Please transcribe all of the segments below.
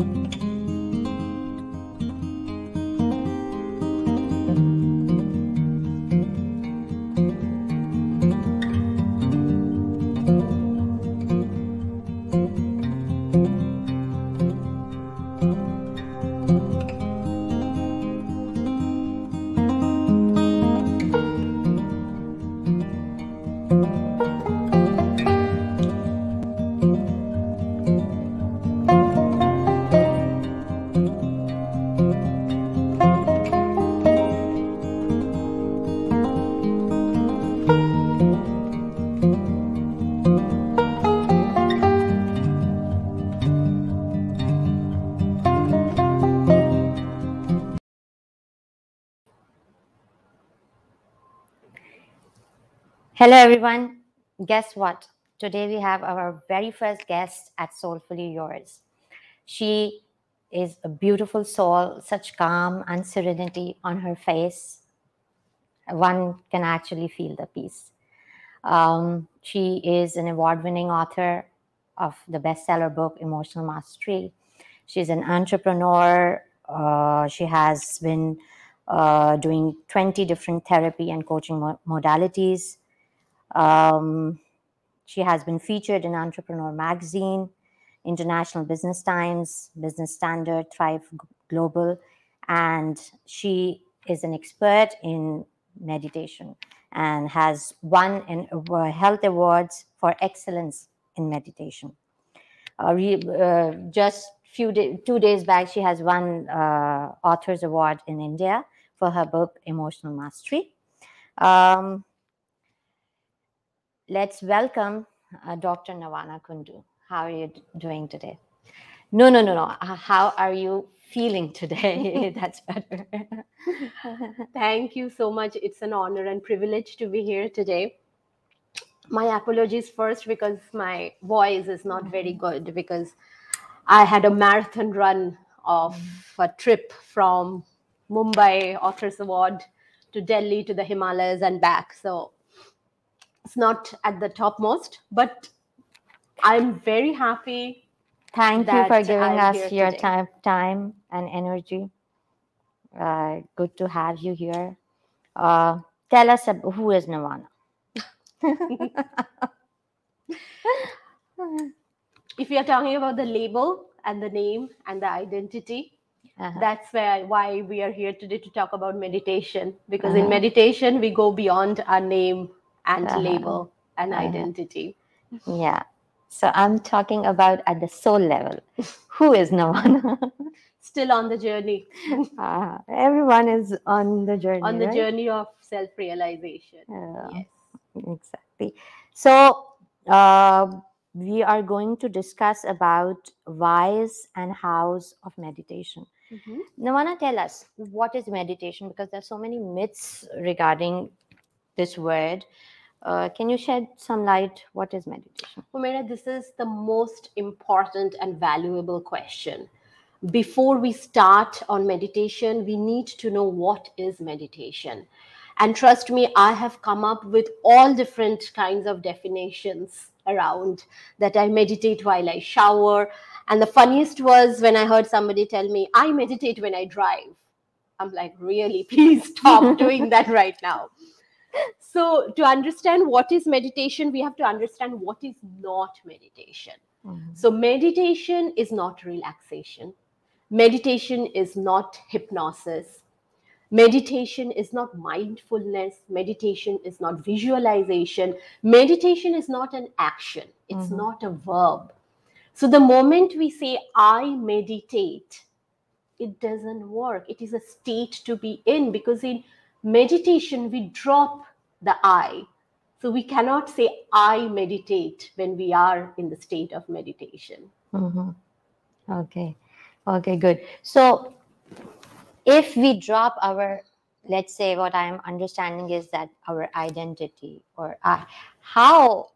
Música Hello, everyone. Guess what? Today we have our very first guest at Soulfully Yours. She is a beautiful soul, such calm and serenity on her face. One can actually feel the peace. Um, she is an award winning author of the bestseller book, Emotional Mastery. She's an entrepreneur. Uh, she has been uh, doing 20 different therapy and coaching mo- modalities. Um, she has been featured in Entrepreneur Magazine, International Business Times, Business Standard, Thrive Global, and she is an expert in meditation and has won an health awards for excellence in meditation. Uh, re, uh, just few day, two days back, she has won uh, authors award in India for her book Emotional Mastery. Um, let's welcome uh, Dr. Navana Kundu. How are you doing today? No, no, no, no. Uh, how are you feeling today? That's better. Thank you so much. It's an honor and privilege to be here today. My apologies first because my voice is not very good because I had a marathon run of a trip from Mumbai Authors Award to Delhi to the Himalayas and back. So it's not at the topmost, but I'm very happy. Thank you for giving I'm us your time, time and energy. Uh, good to have you here. Uh, tell us who is Navana. if we are talking about the label and the name and the identity, uh-huh. that's where why we are here today to talk about meditation. Because uh-huh. in meditation, we go beyond our name and uh-huh. label and uh-huh. identity. Yeah. So I'm talking about at the soul level. Who is Navana? Still on the journey. uh, everyone is on the journey. On the right? journey of self realization. Uh, yes. Exactly. So uh, we are going to discuss about whys and hows of meditation. Mm-hmm. Navana, tell us what is meditation because there's so many myths regarding this word. Uh, can you shed some light? What is meditation? Humaira, this is the most important and valuable question. Before we start on meditation, we need to know what is meditation. And trust me, I have come up with all different kinds of definitions around that I meditate while I shower. And the funniest was when I heard somebody tell me, I meditate when I drive. I'm like, really? Please stop doing that right now so to understand what is meditation we have to understand what is not meditation. Mm-hmm. so meditation is not relaxation. Meditation is not hypnosis. Meditation is not mindfulness. Meditation is not visualization. Meditation is not an action. It's mm-hmm. not a verb. So the moment we say i meditate it doesn't work. It is a state to be in because in meditation, we drop the I. So we cannot say I meditate when we are in the state of meditation. Mm-hmm. Okay. Okay, good. So if we drop our, let's say what I'm understanding is that our identity or I, how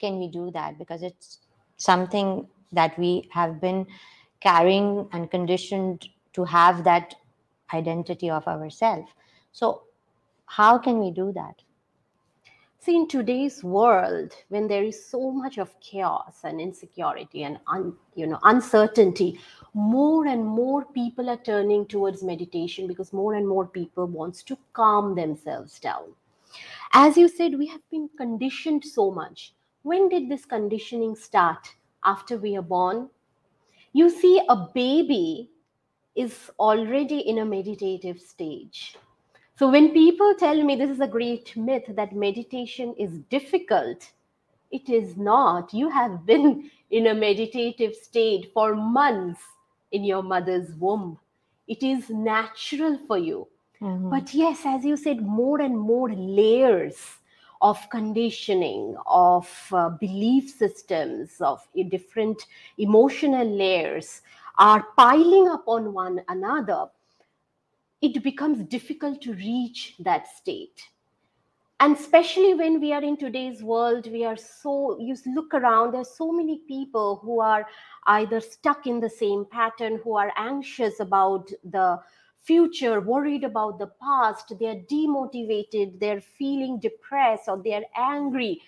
can we do that? Because it's something that we have been carrying and conditioned to have that identity of ourself so, how can we do that? See, in today's world, when there is so much of chaos and insecurity and un, you know uncertainty, more and more people are turning towards meditation because more and more people wants to calm themselves down. As you said we have been conditioned so much. When did this conditioning start? After we are born? You see a baby is already in a meditative stage so when people tell me this is a great myth that meditation is difficult it is not you have been in a meditative state for months in your mother's womb. It is natural for you. Mhm. But yes, as you said, more and more layers of conditioning, of uh, belief systems, of uh, different emotional layers are piling up on one another. It becomes difficult to reach that state and especially when we are in today's world we are so you look around there's so many people who are either stuck in the same pattern who are anxious about the future worried about the past they're demotivated they're feeling depressed or they're angry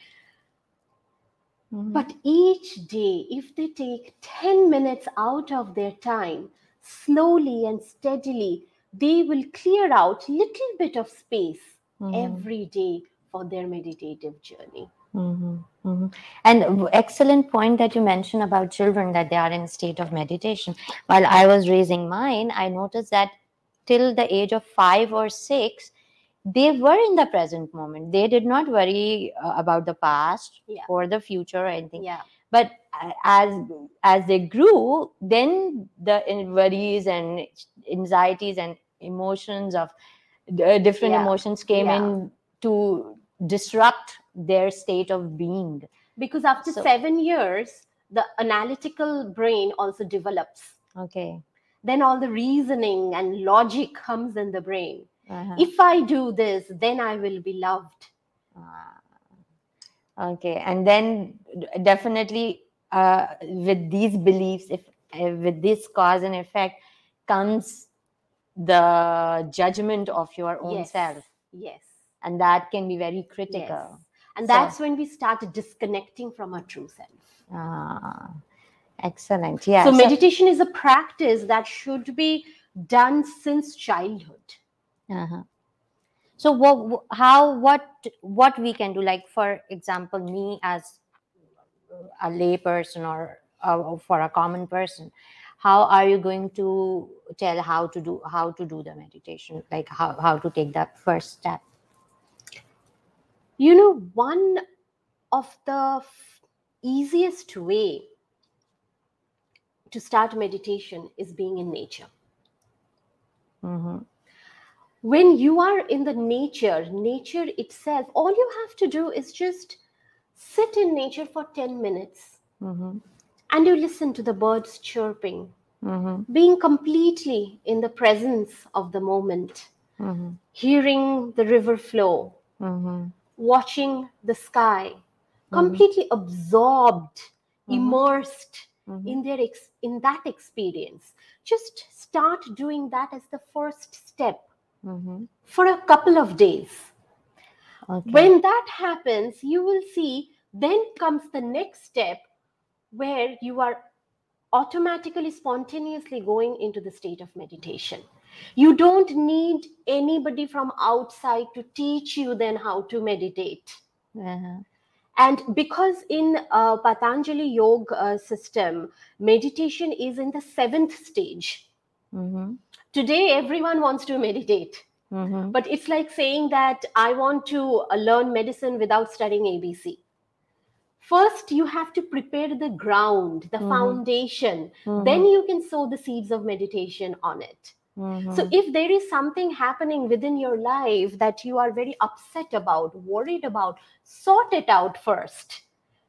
Mhm. but each day if they take 10 minutes out of their time slowly and steadily they will clear out little bit of space Mhm. every day for their meditative journey. Mhm, mhm. And excellent point that you mentioned about children that they are in state of meditation. While I was raising mine, I noticed that till the age of five or six, they were in the present moment. They did not worry uh, about the past Yeah. or the future or anything. Yeah. But uh, as as they grew, then the worries and anxieties and emotions of uh, different Yeah. emotions came Yeah. in to disrupt their state of being. Because after So- seven years, the analytical brain also develops. Okay. Then all the reasoning and logic comes in the brain. Uh-huh. If I do this, then I will be loved. Ah. okay. And then definitely uh, with these beliefs, if uh, with this cause and effect comes the judgment of your own Yes. self. Yes. And that can be very critical. Yes. And So- that's when we start disconnecting from our true self. Ah, excellent. Yeah. so so- meditation is a practice that should be done since childhood. Uh-huh. So what, how, what, what we can do? Like for example, me as a lay person or uh, for a common person, how are you going to tell how to do how to do the meditation? Like how how to take that first step? You know, one of the easiest way to start meditation is being in nature. Mhm. When you are in the nature, nature itself, all you have to do is just sit in nature for 10 minutes Mhm. and you listen to the birds chirping, Mhm. being completely in the presence of the moment, Mhm. hearing the river flow, Mhm. watching the sky, completely absorbed, Mhm. immersed in their ex- in that experience. Just start doing that as the first step for a couple of days. Okay. When that happens, you will see then comes the next step where you are automatically spontaneously going into the state of meditation. You don't need anybody from outside to teach you then how to meditate. Uh-huh. And because in uh, Patanjali Yoga uh, system, meditation is in the seventh stage. Mhm. Today, everyone wants to meditate, Mhm. but it's like saying that I want to uh, learn medicine without studying ABC. First, you have to prepare the ground, the Mhm. foundation. Mhm. Then you can sow the seeds of meditation on it. Mhm. So, if there is something happening within your life that you are very upset about, worried about, sort it out first.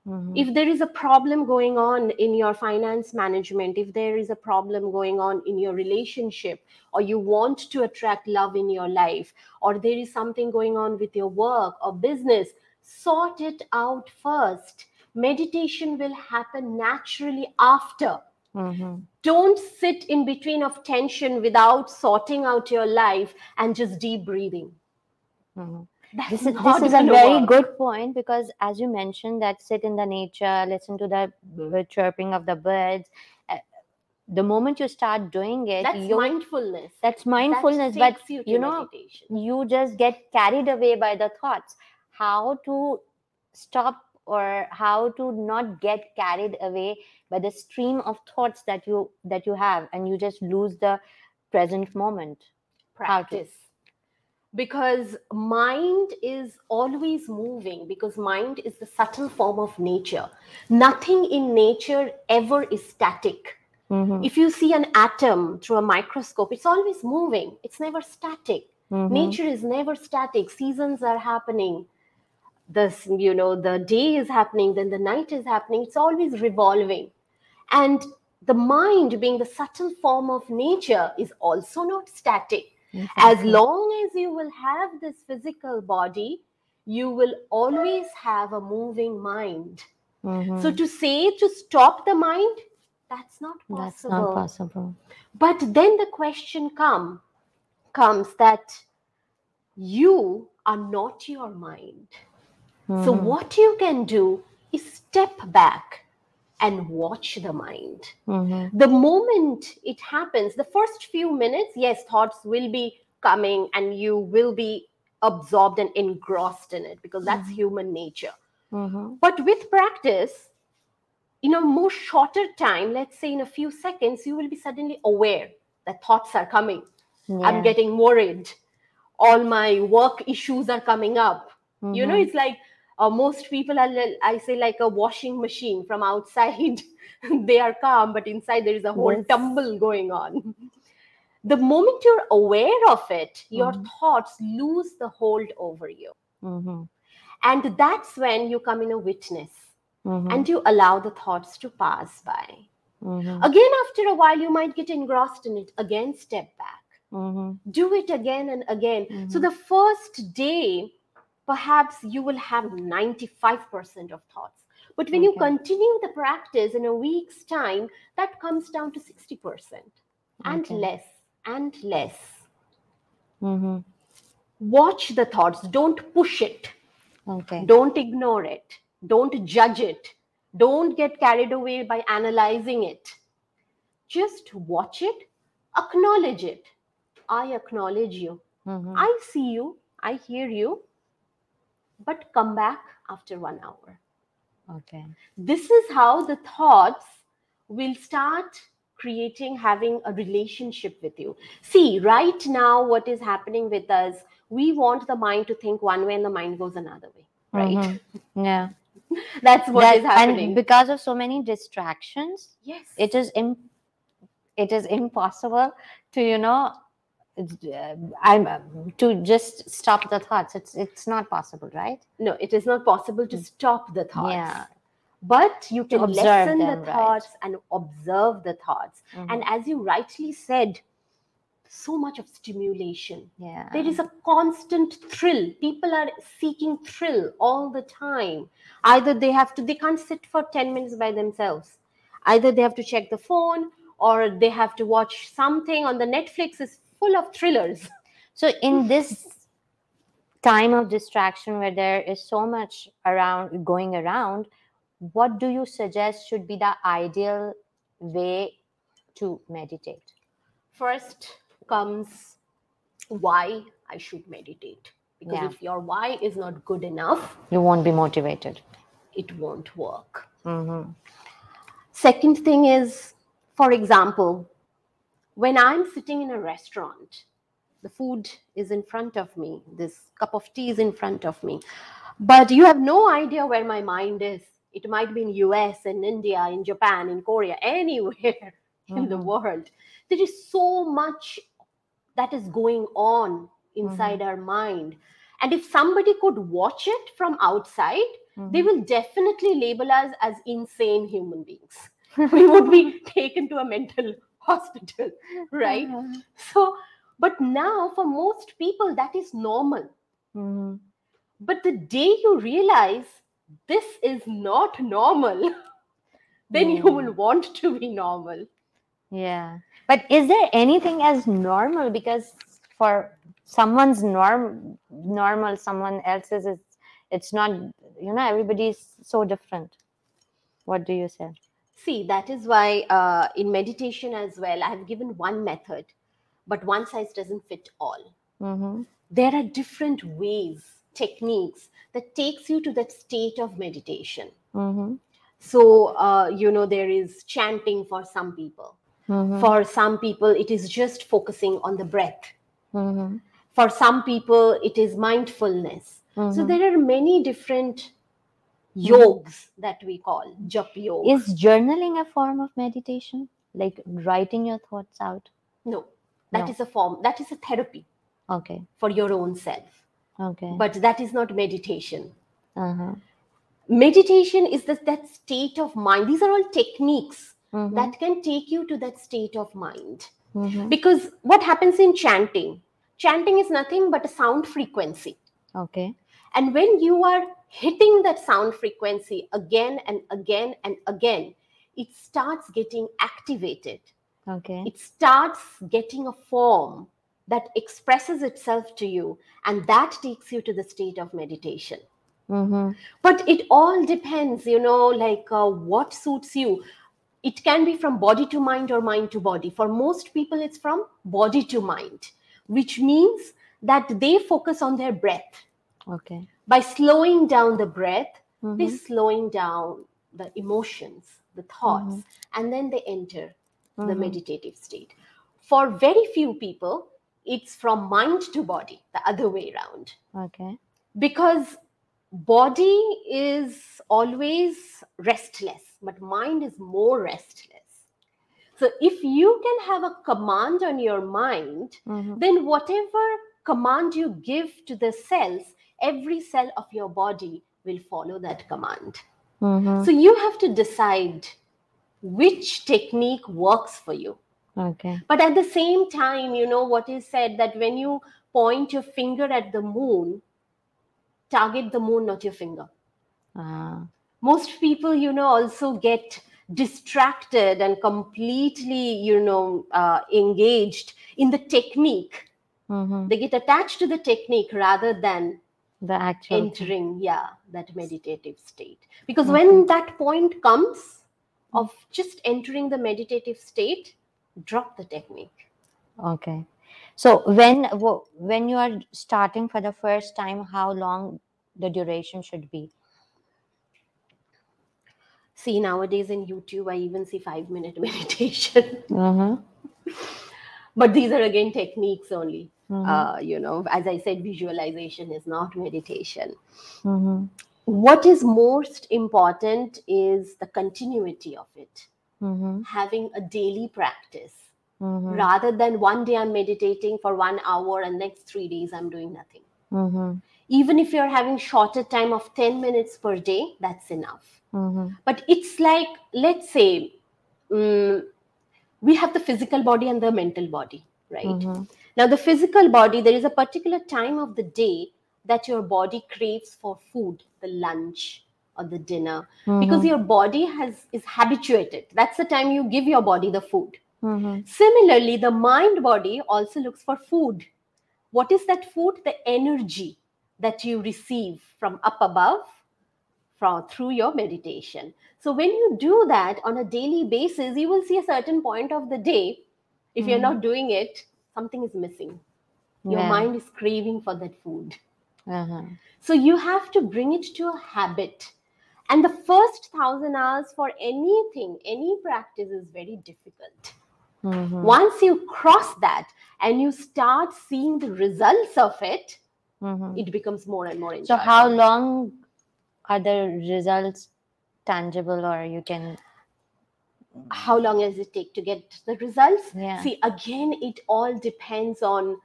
Mhm. If there is a problem going on in your finance management, if there is a problem going on in your relationship, or you want to attract love in your life, or there is something going on with your work or business, sort it out first. Meditation will happen naturally after Mhm. don't sit in between of tension without sorting out your life and just deep breathing Mhm. That's this is this is a very work. good point because as you mentioned that sit in the nature listen to the chirping of the birds uh, the moment you start doing it That's you mindfulness. that's That mindfulness but you, you know, meditation. you just get carried away by the thoughts how to stop or how to not get carried away by the stream of thoughts that you that you have and you just lose the present moment practice because mind is always moving because mind is the subtle form of nature. Nothing in nature ever is static. Mhm, if you see an atom through a microscope it's always moving. It's never static. Mhm, nature is never static. Seasons are happening. This you know the day is happening then the night is happening. It's always revolving. And the mind being the subtle form of nature is also not static as long as you will have this physical body you will always have a moving mind. Mhm, so to say to stop the mind that's not possible that's not possible. but then the question come comes that you are not your mind. So Mhm, what you can do is step back and watch the mind. Mhm, the moment it happens the first few minutes yes thoughts will be coming and you will be absorbed and engrossed in it because that's Mhm. human nature. Mhm, but with practice in a more shorter time let's say in a few seconds you will be suddenly aware that thoughts are coming. I'm getting worried. All my work issues are coming up. You know mhm, it's like uh, most people are i say like a washing machine from outside. They are calm but inside there is a whole Yes. tumble going on. The moment you're aware of it your Mhm. thoughts lose the hold over you. Mhm, and that's when you come in a witness mhm, and you allow the thoughts to pass by. Mhm, again after a while you might get engrossed in it. Again step back. Mhm, do it again and again. So Mhm. the first day perhaps you will have 95% of thoughts. But when you continue the practice in a week's time that comes down to 60% and Okay. less and less. Mhm, watch the thoughts. Don't push it. Okay. Don't ignore it. Don't judge it. Don't get carried away by analyzing it. Just watch it. Acknowledge it. I acknowledge you. Mhm, I see you, I hear you, but come back after one hour. okay This is how the thoughts will start creating, having a relationship with you. See, right now, what is happening with us, we want the mind to think one way and the mind goes another way, right? mhm, yeah That's what is That- happening. and because of so many distractions yes. it is Im- it is impossible to you know i'm uh, to just stop the thoughts it's it's not possible right no, it is not possible to stop the thoughts. yeah But you can lessen them, the right. thoughts and observe the thoughts. Mhm, And as you rightly said, so much of stimulation. yeah There is a constant thrill. People are seeking thrill all the time. Either they have to, they can't sit for 10 minutes by themselves. Either they have to check the phone or they have to watch something on the Netflix is full of thrillers. so in this time of distraction where there is so much around going around what do you suggest should be the ideal way to meditate First comes why I should meditate. Because Yeah. if your why is not good enough, you won't be motivated it won't work. hmm Second thing is, for example, when I'm sitting in a restaurant, the food is in front of me, this cup of tea is in front of me, but you have no idea where my mind is. It might be in US, in India, in Japan, in Korea, anywhere in the Mhm. world. There is so much that is going on inside our mind. And if somebody could watch it from outside, they will definitely label us as insane human beings. we would be taken to a mental hospital, right? Mhm. So, but now for most people, that is normal. Mhm. But the day you realize this is not normal, then you will want to be normal. Yeah. But is there anything as normal? Because for someone's norm normal, someone else's is it's not, you know, everybody's so different. What do you say? See, that is why uh, in meditation as well, I have given one method, but one size doesn't fit all. Mm-hmm. There are different ways, techniques that takes you to that state of meditation. Mm-hmm. So, uh, you know, there is chanting for some people. Mm-hmm. For some people, it is just focusing on the breath. Mm-hmm. For some people, it is mindfulness. So Mhm. there are many different yogs that we call jap yoga. Is journaling a form of meditation? Like writing your thoughts out? no, that No. is a form. That is a therapy Okay. for your own self. Okay. But that is not meditation. uh-huh. Meditation is the, that state of mind. These are all techniques Mhm. that can take you to that state of mind. Mhm. Because what happens in chanting? Chanting is nothing but a sound frequency. Okay. And when you are hitting that sound frequency again and again and again, it starts getting activated. Okay. It starts getting a form that expresses itself to you, and that takes you to the state of meditation. Mm-hmm. But it all depends, you know, like uh, what suits you. It can be from body to mind or mind to body. For most people, it's from body to mind, which means that they focus on their breath Okay. by slowing down the breath they're Mhm. slowing down the emotions the thoughts and then they enter the Mhm. meditative state for very few people it's from mind to body the other way around Okay. because body is always restless but mind is more restless so if you can have a command on your mind Mhm. then whatever command you give to the cells, every cell of your body will follow that command. Mhm. So you have to decide which technique works for you. Okay. But at the same time, you know what is said that when you point your finger at the moon, target the moon, not your finger. Ah. Most people, you know, also get distracted and completely, you know, uh, engaged in the technique Mhm. they get attached to the technique rather than The actual. thing. entering yeah that meditative state because when that point comes of just entering the meditative state drop the technique Okay. So when when you are starting for the first time, how long the duration should be? see nowadays in youtube i even see 5 minute meditation Mm-hmm. but these are again techniques only Mhm. uh, you know as i said visualization is not meditation Mm-hmm. what is most important is the continuity of it Mm-hmm. having a daily practice Mm-hmm. rather than one day I'm meditating for one hour and next three days I'm doing nothing. Mm-hmm. Even if you're having shorter time of 10 minutes per day, that's enough. Mm-hmm. But it's like, let's say, mm, we have the physical body and the mental body, right? Now, the physical body, there is a particular time of the day that your body craves for food, the lunch or the dinner, because Mhm. your body has is habituated. That's the time you give your body the food. Mhm. Similarly, the mind body also looks for food. What is that food? The energy that you receive from up above from through your meditation. So when you do that on a daily basis, you will see a certain point of the day. If you're Mhm. not doing it, something is missing. Your Yeah. mind is craving for that food. Uh-huh. So you have to bring it to a habit. And the first thousand hours for anything, any practice is very difficult. Mhm. Once you cross that and you start seeing the results of it, Mhm. it becomes more and more So how long are the results tangible or you can How long does it take to get the results? yeah. See, again, it all depends on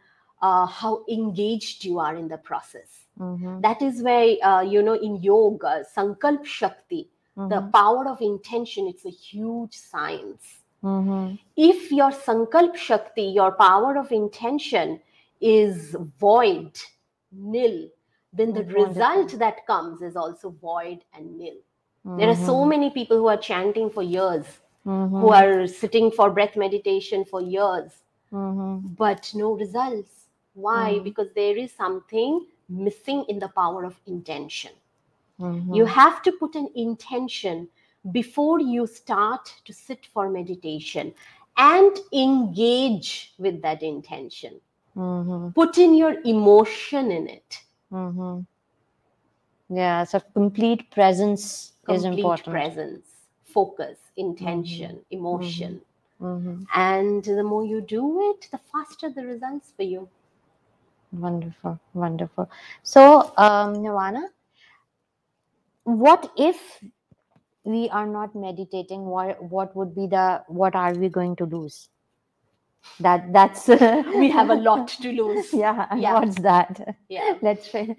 uh, how engaged you are in the process. Mhm. That is why, uh, you know, in yoga, Sankalp Shakti, the Mhm. power of intention, it's a huge science. Mhm. if your sankalp shakti, your power of intention is void, nil, then the Wonderful. result that comes is also void and nil. There are so Mhm. many people who are chanting for years, Mhm. who are sitting for breath meditation for years, Mhm. but no results. Why? Mhm. Because there is something missing in the power of intention. Mhm. You have to put an intention before you start to sit for meditation and engage with that intention. Mm-hmm. Put in your emotion in it. Mm-hmm. Yeah, so complete presence is important. presence, focus, intention, emotion. Mhm. And the more you do it, the faster the results for you. Wonderful, wonderful. So, um, Navana, what if we are not meditating? What what would be the what are we going to lose? That that's We have a lot to lose. Yeah, Yeah. what's that? Yeah. Let's try.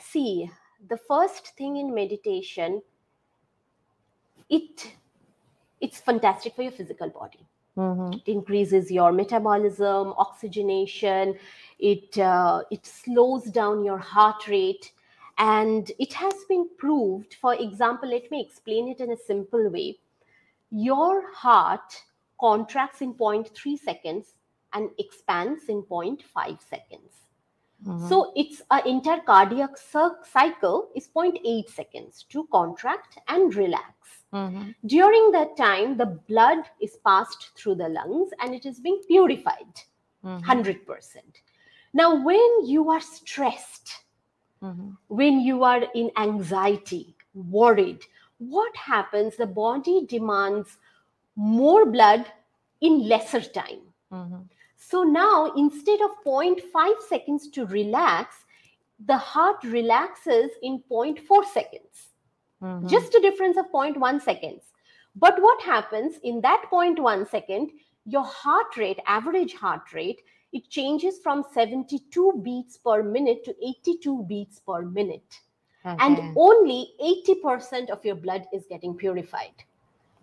See, the first thing in meditation, it it's fantastic for your physical body. mhm, It increases your metabolism, oxygenation. It uh, it slows down your heart rate, and it has been proved. For example, let me explain it in a simple way. Your heart contracts in 0.3 seconds and expands in 0.5 seconds. mhm, So its uh, entire cardiac cycle is 0.8 seconds to contract and relax. Mhm, During that time, the blood is passed through the lungs and it is being purified mhm, 100%. Now, when you are stressed, mhm, when you are in anxiety, worried, what happens? The body demands more blood in lesser time. mhm, So now instead of 0.5 seconds to relax, the heart relaxes in 0.4 seconds. Mhm, Just a difference of 0.1 seconds. But what happens in that 0.1 second, your heart rate, average heart rate, it changes from 72 beats per minute to 82 beats per minute. okay, And only 80% of your blood is getting purified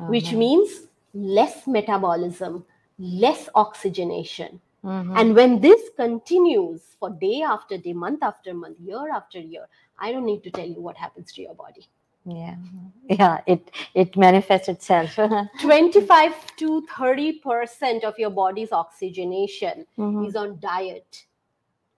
which mhm, means less metabolism, less oxygenation. mhm. And when this continues for day after day, month after month, year after year, I don't need to tell you what happens to your body. Yeah, yeah, it it manifests itself. 25 to 30% of your body's oxygenation Mhm, is on diet.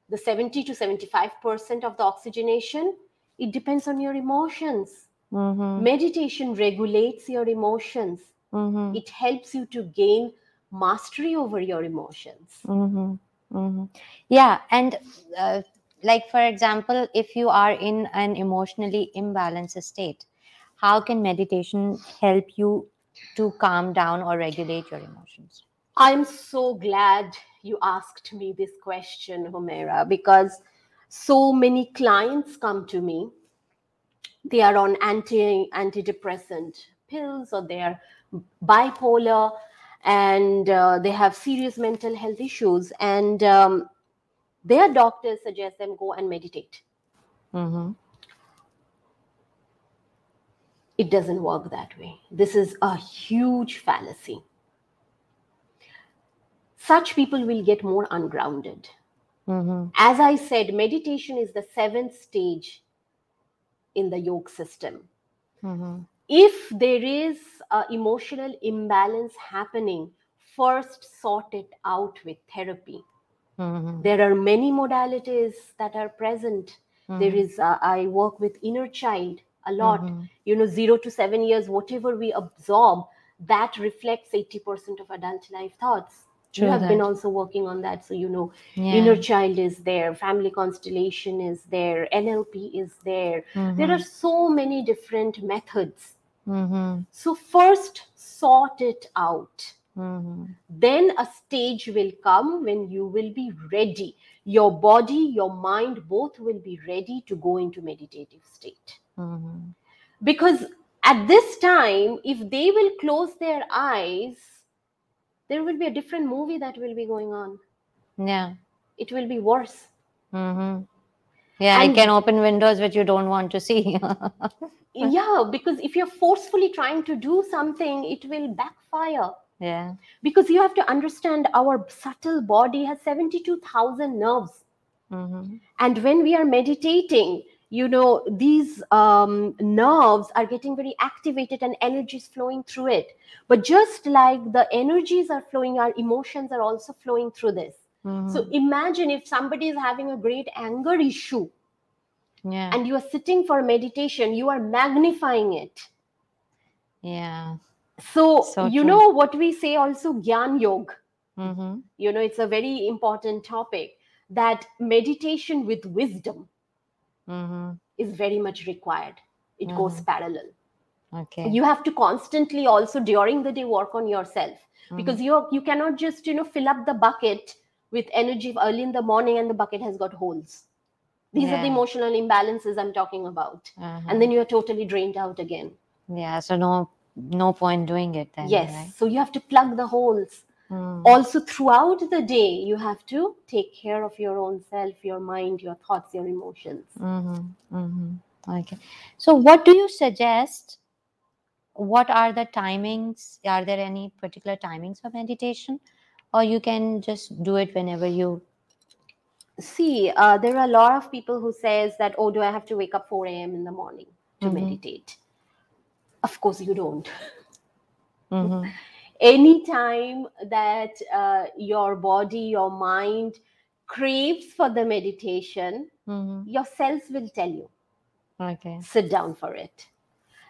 The 70 to 75% of the oxygenation, it depends on your emotions. mhm, Meditation regulates your emotions. mhm. It helps you to gain mastery over your emotions. Mm-hmm. Mm-hmm. Yeah, and uh, like for example, if you are in an emotionally imbalanced state, how can meditation help you to calm down or regulate your emotions? I'm so glad you asked me this question, Humaira, because so many clients come to me. They are on anti antidepressant pills or they are bipolar and uh, they have serious mental health issues and um, their doctors suggest them go and meditate. Mm-hmm. It doesn't work that way. This is a huge fallacy. Such people will get more ungrounded. Mm-hmm. As I said, meditation is the seventh stage in the yoga system. Mm-hmm. If there is emotional imbalance happening, first sort it out with therapy. Mm-hmm. There are many modalities that are present. There is, uh, I work with inner child a lot. Mhm. You know, zero to seven years, whatever we absorb, that reflects 80% of adult life thoughts. True you have been also working on that. So, you know, Yeah. inner child is there, family constellation is there, NLP is there. There are so many different methods. Mm-hmm. So, first sort it out. Mm-hmm. Then a stage will come when you will be ready. Your body, your mind, both will be ready to go into meditative state. Mm-hmm. Because at this time, if they will close their eyes, there will be a different movie that will be going on. Yeah. It will be worse. Mm-hmm. Yeah, And- it can open windows which you don't want to see. yeah, because if you're forcefully trying to do something, it will backfire. Yeah. Because you have to understand our subtle body has 72,000 nerves. Mm-hmm. And when we are meditating, you know, these um, nerves are getting very activated and energy is flowing through it. But just like the energies are flowing, our emotions are also flowing through this. Mm-hmm. So imagine if somebody is having a great anger issue yeah. and you are sitting for meditation, you are magnifying it. Yeah. So, So you know what we say also Gyan Yoga. Mm-hmm. You know, it's a very important topic that meditation with wisdom Mm-hmm. is very much required. It goes Mhm. parallel. Okay. You have to constantly also during the day work on yourself because you you cannot just you know fill up the bucket with energy early in the morning and the bucket has got holes. These are the emotional imbalances I'm talking about, and then you are totally drained out again. yeah. So no, no point doing it then. yes, Right? so you have to plug the holes. Mm. Also, throughout the day, you have to take care of your own self, your mind, your thoughts, your emotions. Mm-hmm. Mm-hmm. Okay. So, what do you suggest? What are the timings? Are there any particular timings for meditation, or you can just do it whenever you? See, uh, there are a lot of people who says that, oh, do I have to wake up 4 a.m. in the morning to Mhm. meditate? Of course, you don't. Mm-hmm. Anytime that uh, your body, your mind craves for the meditation, Mm-hmm. your cells will tell you, Okay. sit down for it.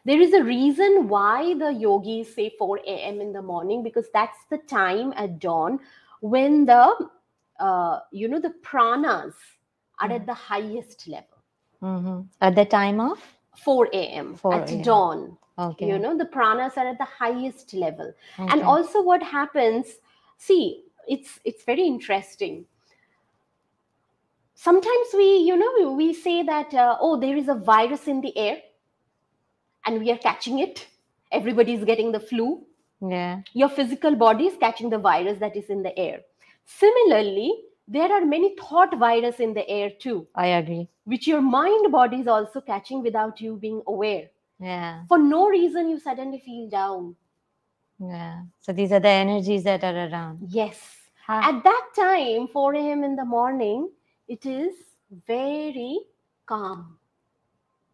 There is a reason why the yogis say 4 a.m. in the morning because that's the time at dawn when the, uh, you know, the pranas are at Mhm. the highest level. Mm-hmm. At the time of? 4 a.m. 4 at dawn. Okay. You know, the pranas are at the highest level. And also what happens, see, it's it's very interesting. Sometimes we, you know, we say that, uh, oh, there is a virus in the air and we are catching it. Everybody's getting the flu. Yeah. Your physical body is catching the virus that is in the air. Similarly, there are many thought virus in the air too, I agree. which your mind body is also catching without you being aware. Yeah. For no reason, you suddenly feel down. Yeah. So these are the energies that are around. Yes. Ha- At that time, 4 a.m. in the morning, it is very calm.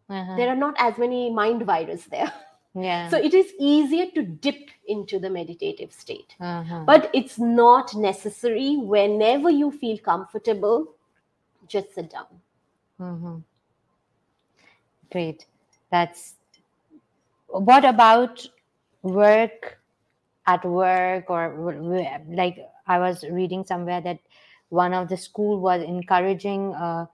uh-huh. There are not as many mind virus there. yeah. So it is easier to dip into the meditative state. uh-huh. But it's not necessary. Whenever you feel comfortable, just sit down. Mm-hmm. Great. That's what about work at work or like I was reading somewhere that one of the school was encouraging uh,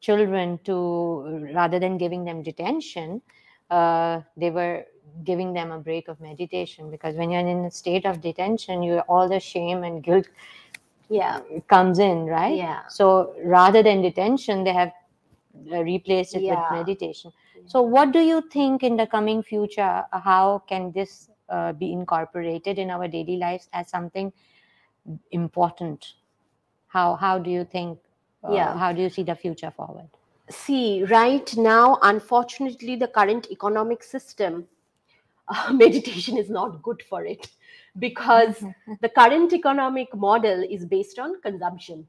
children to rather than giving them detention, uh, they were giving them a break of meditation because when you're in a state of detention, you all the shame and guilt Yeah. comes in, right? Yeah. So rather than detention, they have replaced it Yeah. with meditation. So, what do you think in the coming future? uh, How can this uh, be incorporated in our daily lives as something important? How how do you think? Uh, Yeah. How do you see the future forward? See, right now, unfortunately, the current economic system, uh, meditation is not good for it because the current economic model is based on consumption.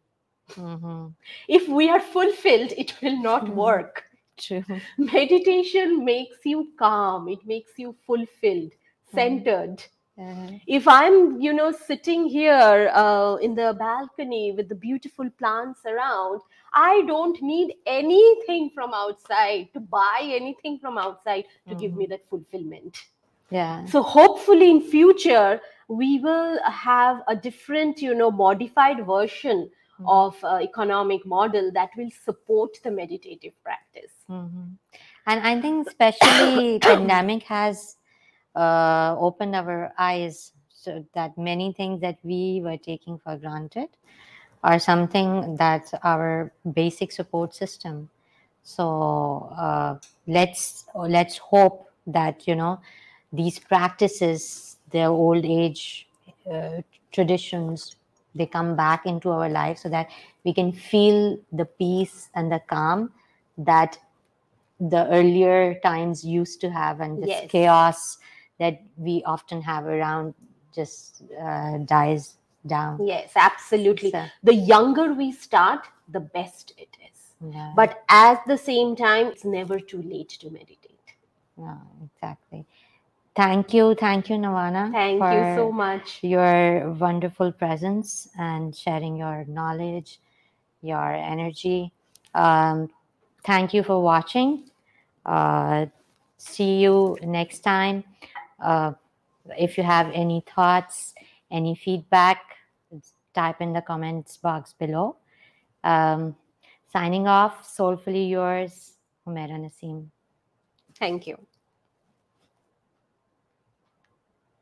Mhm. If we are fulfilled, it will not Mhm. work. True. Meditation makes you calm, it makes you fulfilled, centered. Uh, If I'm, you know, sitting here uh, in the balcony with the beautiful plants around, I don't need anything from outside to buy anything from outside to give me that fulfillment. yeah. So hopefully in future we will have a different, you know, modified version Mhm. of uh, economic model that will support the meditative practice. Mhm. And I think especially pandemic has uh, opened our eyes so that many things that we were taking for granted are something that's our basic support system. So uh, let's let's hope that you know these practices, their old age uh, traditions, they come back into our life so that we can feel the peace and the calm that the earlier times used to have and this Yes. chaos that we often have around just uh, dies down. Yes, absolutely. So, The younger we start, the best it is. yeah, But at the same time, it's never too late to meditate. no, exactly. Thank you, thank you, Navana. Thank you so much. your wonderful presence and sharing your knowledge, your energy. Um, thank you for watching. Uh, see you next time. Uh, if you have any thoughts, any feedback, type in the comments box below. Um, signing off, soulfully yours, Humaira Naseem. Thank you.